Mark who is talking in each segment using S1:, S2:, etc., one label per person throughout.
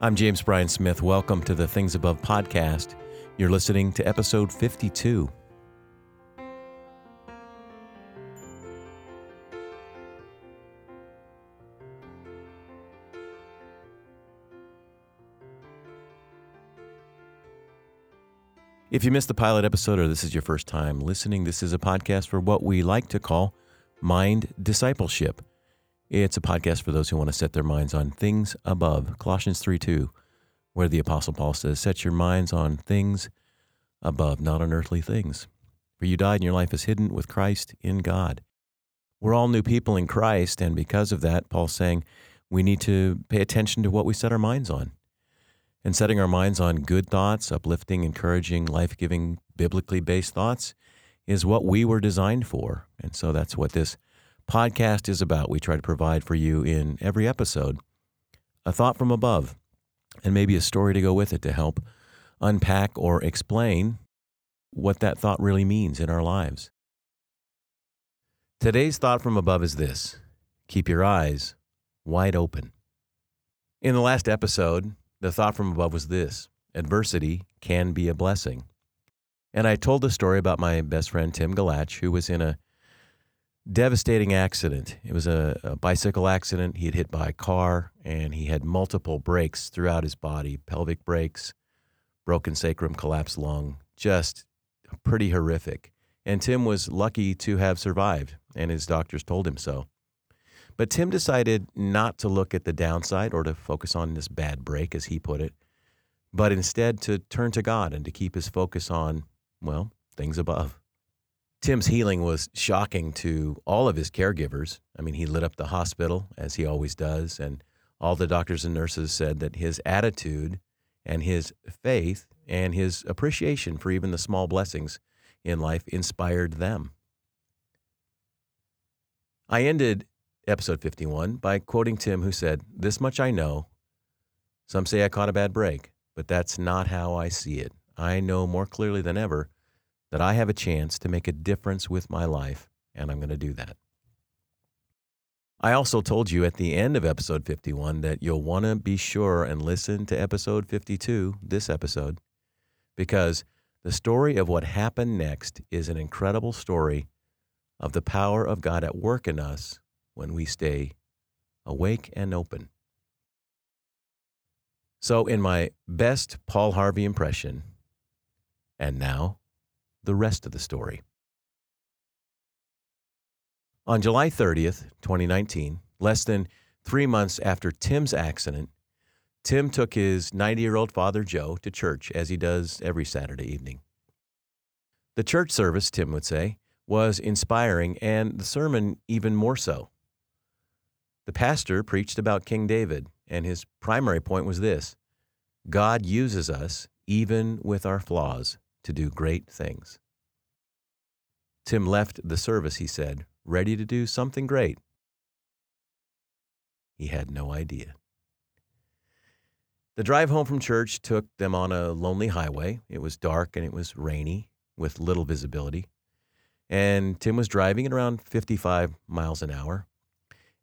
S1: I'm James Bryan Smith. Welcome to the Things Above podcast. You're listening to episode 52. If you missed the pilot episode or this is your first time listening, this is a podcast for what we like to call mind discipleship. It's a podcast for those who want to set their minds on things above. Colossians 3 2, where the Apostle Paul says, Set your minds on things above, not on earthly things. For you died and your life is hidden with Christ in God. We're all new people in Christ, and because of that, Paul's saying we need to pay attention to what we set our minds on and setting our minds on good thoughts, uplifting, encouraging, life giving, biblically based thoughts is what we were designed for. And so that's what this podcast is about. We try to provide for you in every episode a thought from above and maybe a story to go with it to help unpack or explain what that thought really means in our lives. Today's thought from above is this keep your eyes wide open. In the last episode, the thought from above was this adversity can be a blessing. And I told the story about my best friend, Tim Galach, who was in a devastating accident. It was a, a, bicycle accident. He had hit by a car and he had multiple breaks throughout his body pelvic breaks, broken sacrum, collapsed lung, just pretty horrific. And Tim was lucky to have survived, and his doctors told him so. But Tim decided not to look at the downside or to focus on this bad break, as he put it, but instead to turn to God and to keep his focus on, well, things above. Tim's healing was shocking to all of his caregivers. I mean, he lit up the hospital, as he always does, and all the doctors and nurses said that his attitude and his faith and his appreciation for even the small blessings in life inspired them. I ended episode 51 by quoting Tim, who said, This much I know. Some say I caught a bad break, but that's not how I see it. I know more clearly than ever that I have a chance to make a difference with my life, and I'm going to do that. I also told you at the end of episode 51 that you'll want to be sure and listen to episode 52, this episode, because the story of what happened next is an incredible story of the power of God at work in us when we stay awake and open. So, in my best Paul Harvey impression, and now the rest of the story. On July 30th, 2019, less than three months after Tim's accident, Tim took his 90 year old father, Joe, to church as he does every Saturday evening. The church service, Tim would say, was inspiring, and the sermon even more so. The pastor preached about King David, and his primary point was this God uses us, even with our flaws, to do great things. Tim left the service, he said, ready to do something great. He had no idea. The drive home from church took them on a lonely highway. It was dark and it was rainy with little visibility. And Tim was driving at around 55 miles an hour.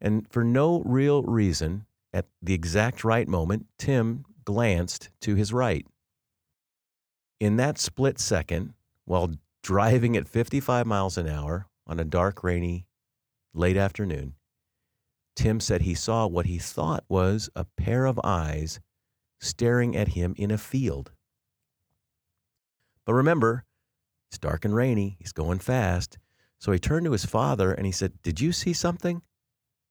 S1: And for no real reason, at the exact right moment, Tim glanced to his right. In that split second, while driving at 55 miles an hour on a dark, rainy, late afternoon, Tim said he saw what he thought was a pair of eyes staring at him in a field. But remember, it's dark and rainy, he's going fast. So he turned to his father and he said, Did you see something?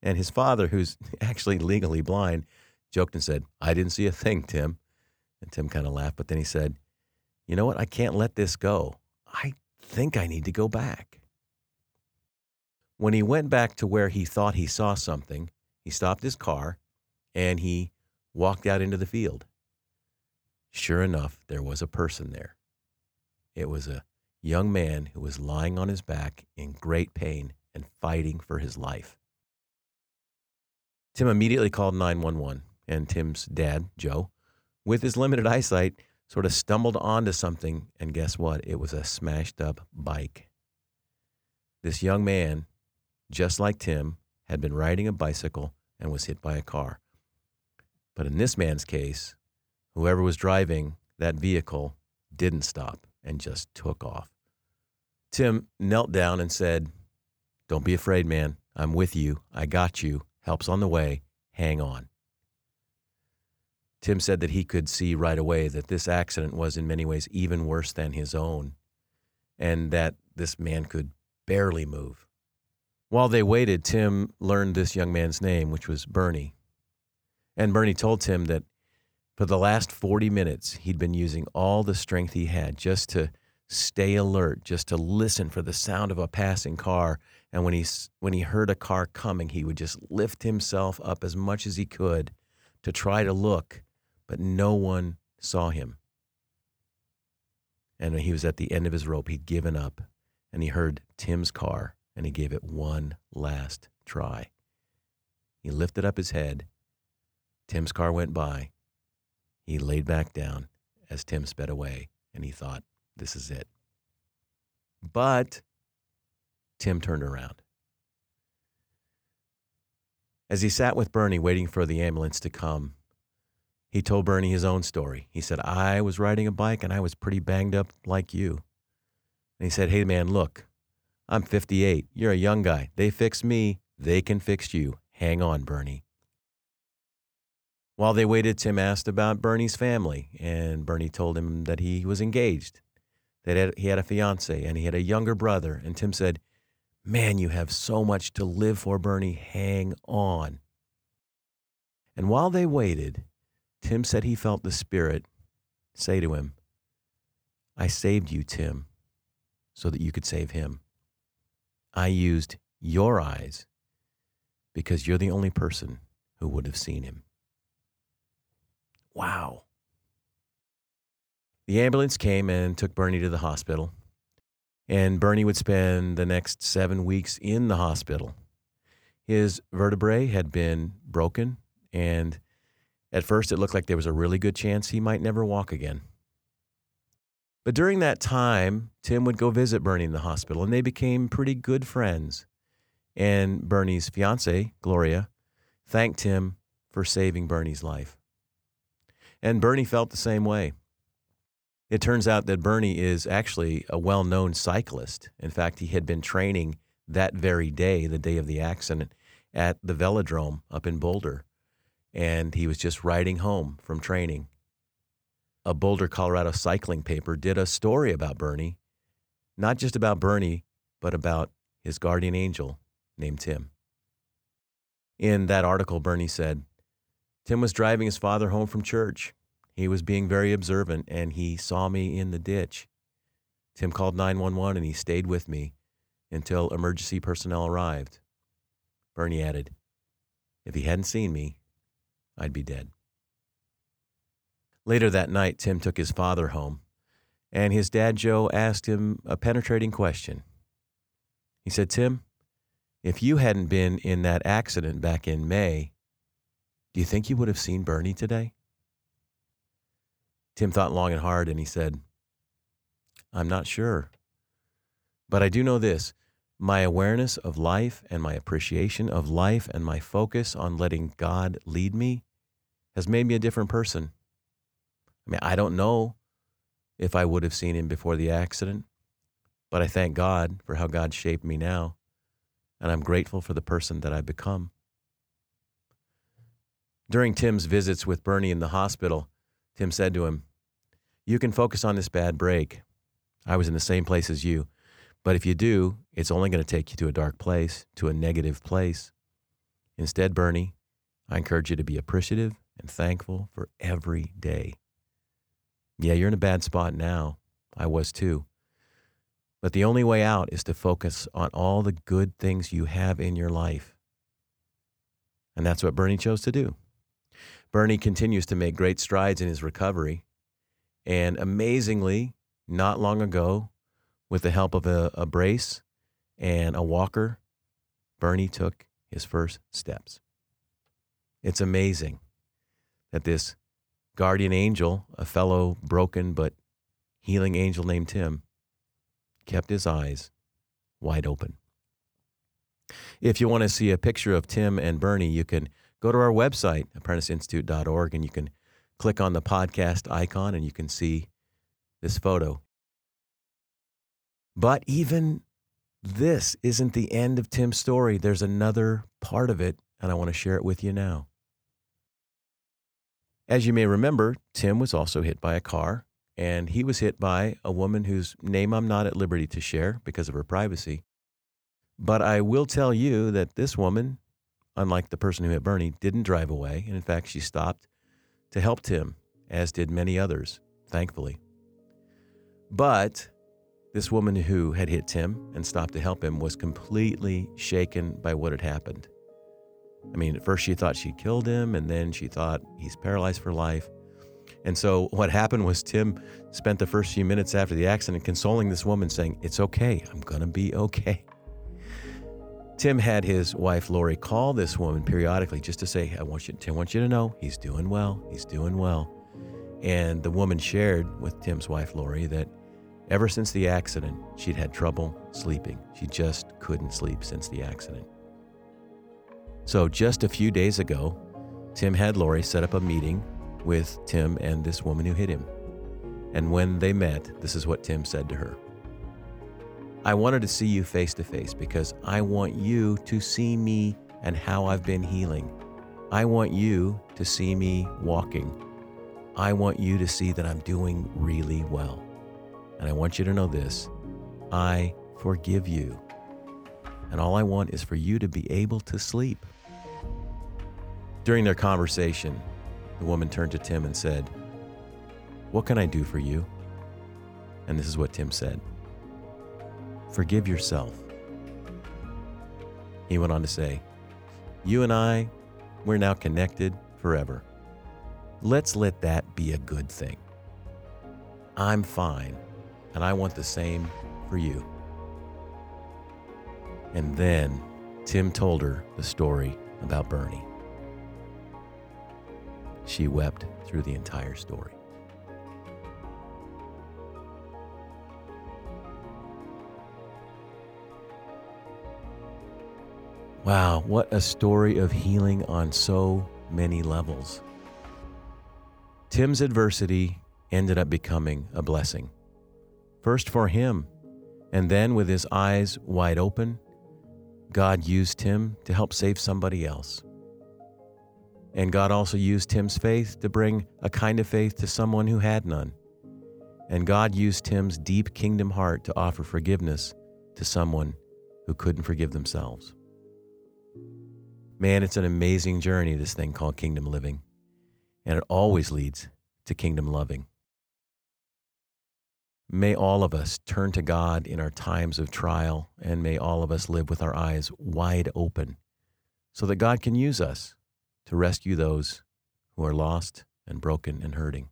S1: And his father, who's actually legally blind, joked and said, I didn't see a thing, Tim. And Tim kind of laughed, but then he said, You know what? I can't let this go. I think I need to go back. When he went back to where he thought he saw something, he stopped his car and he walked out into the field. Sure enough, there was a person there. It was a young man who was lying on his back in great pain and fighting for his life. Tim immediately called 911, and Tim's dad, Joe, with his limited eyesight, sort of stumbled onto something, and guess what? It was a smashed up bike. This young man, just like Tim, had been riding a bicycle and was hit by a car. But in this man's case, whoever was driving that vehicle didn't stop and just took off. Tim knelt down and said, Don't be afraid, man. I'm with you. I got you. Help's on the way. Hang on. Tim said that he could see right away that this accident was in many ways even worse than his own, and that this man could barely move. While they waited, Tim learned this young man's name, which was Bernie. And Bernie told Tim that for the last 40 minutes, he'd been using all the strength he had just to stay alert, just to listen for the sound of a passing car. And when he, when he heard a car coming, he would just lift himself up as much as he could to try to look but no one saw him. And when he was at the end of his rope, he'd given up, and he heard Tim's car, and he gave it one last try. He lifted up his head. Tim's car went by. He laid back down as Tim sped away, and he thought, this is it. But Tim turned around. As he sat with Bernie waiting for the ambulance to come, he told Bernie his own story. He said, I was riding a bike and I was pretty banged up like you. And he said, Hey, man, look, I'm 58. You're a young guy. They fixed me. They can fix you. Hang on, Bernie. While they waited, Tim asked about Bernie's family, and Bernie told him that he was engaged, that he had a fiance, and he had a younger brother. And Tim said, Man, you have so much to live for, Bernie. Hang on. And while they waited, Tim said he felt the Spirit say to him, I saved you, Tim, so that you could save him. I used your eyes because you're the only person who would have seen him. Wow. The ambulance came and took Bernie to the hospital, and Bernie would spend the next seven weeks in the hospital. His vertebrae had been broken, and at first, it looked like there was a really good chance he might never walk again. But during that time, Tim would go visit Bernie in the hospital, and they became pretty good friends. And Bernie's fiancee, Gloria, thanked him for saving Bernie's life. And Bernie felt the same way. It turns out that Bernie is actually a well known cyclist. In fact, he had been training that very day, the day of the accident, at the velodrome up in Boulder and he was just riding home from training. A Boulder, Colorado cycling paper did a story about Bernie, not just about Bernie, but about his guardian angel named Tim. In that article, Bernie said, Tim was driving his father home from church. He was being very observant and he saw me in the ditch. Tim called 911 and he stayed with me until emergency personnel arrived. Bernie added, If he hadn't seen me, I'd be dead. Later that night, Tim took his father home, and his dad, Joe, asked him a penetrating question. He said, Tim, if you hadn't been in that accident back in May, do you think you would have seen Bernie today? Tim thought long and hard, and he said, I'm not sure. But I do know this my awareness of life and my appreciation of life and my focus on letting God lead me has made me a different person. I mean, I don't know if I would have seen him before the accident, but I thank God for how God shaped me now, and I'm grateful for the person that I've become. During Tim's visits with Bernie in the hospital, Tim said to him, You can focus on this bad break. I was in the same place as you. But if you do, it's only going to take you to a dark place, to a negative place. Instead, Bernie, I encourage you to be appreciative and thankful for every day. Yeah, you're in a bad spot now. I was too. But the only way out is to focus on all the good things you have in your life. And that's what Bernie chose to do. Bernie continues to make great strides in his recovery. And amazingly, not long ago, with the help of a, a brace and a walker, Bernie took his first steps. It's amazing that this guardian angel, a fellow broken but healing angel named Tim, kept his eyes wide open. If you want to see a picture of Tim and Bernie, you can go to our website, apprenticeinstitute.org, and you can click on the podcast icon and you can see this photo. But even this isn't the end of Tim's story. There's another part of it, and I want to share it with you now. As you may remember, Tim was also hit by a car, and he was hit by a woman whose name I'm not at liberty to share because of her privacy. But I will tell you that this woman, unlike the person who hit Bernie, didn't drive away. And in fact, she stopped to help Tim, as did many others, thankfully. But this woman who had hit Tim and stopped to help him was completely shaken by what had happened. I mean, at first she thought she killed him, and then she thought he's paralyzed for life. And so what happened was Tim spent the first few minutes after the accident consoling this woman, saying, It's okay. I'm going to be okay. Tim had his wife Lori call this woman periodically just to say, I want you, Tim wants you to know he's doing well. He's doing well. And the woman shared with Tim's wife Lori that ever since the accident, she'd had trouble sleeping. She just couldn't sleep since the accident. So just a few days ago, Tim had Lori set up a meeting with Tim and this woman who hit him. And when they met, this is what Tim said to her. I wanted to see you face to face because I want you to see me and how I've been healing. I want you to see me walking. I want you to see that I'm doing really well. And I want you to know this I forgive you. And all I want is for you to be able to sleep. During their conversation, the woman turned to Tim and said, What can I do for you? And this is what Tim said Forgive yourself. He went on to say, You and I, we're now connected forever. Let's let that be a good thing. I'm fine, and I want the same for you. And then Tim told her the story about Bernie. She wept through the entire story. Wow, what a story of healing on so many levels. Tim's adversity ended up becoming a blessing. First for him, and then with his eyes wide open, God used Tim to help save somebody else. And God also used Tim's faith to bring a kind of faith to someone who had none. And God used Tim's deep kingdom heart to offer forgiveness to someone who couldn't forgive themselves. Man, it's an amazing journey, this thing called kingdom living. And it always leads to kingdom loving. May all of us turn to God in our times of trial, and may all of us live with our eyes wide open so that God can use us to rescue those who are lost and broken and hurting.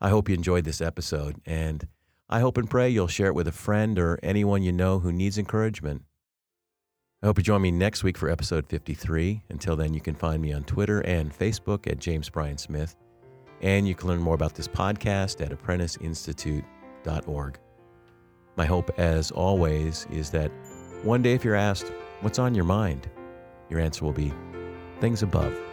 S1: I hope you enjoyed this episode, and I hope and pray you'll share it with a friend or anyone you know who needs encouragement. I hope you join me next week for episode 53. Until then, you can find me on Twitter and Facebook at James Bryan Smith. And you can learn more about this podcast at apprenticeinstitute.org. My hope, as always, is that one day if you're asked, What's on your mind? your answer will be things above.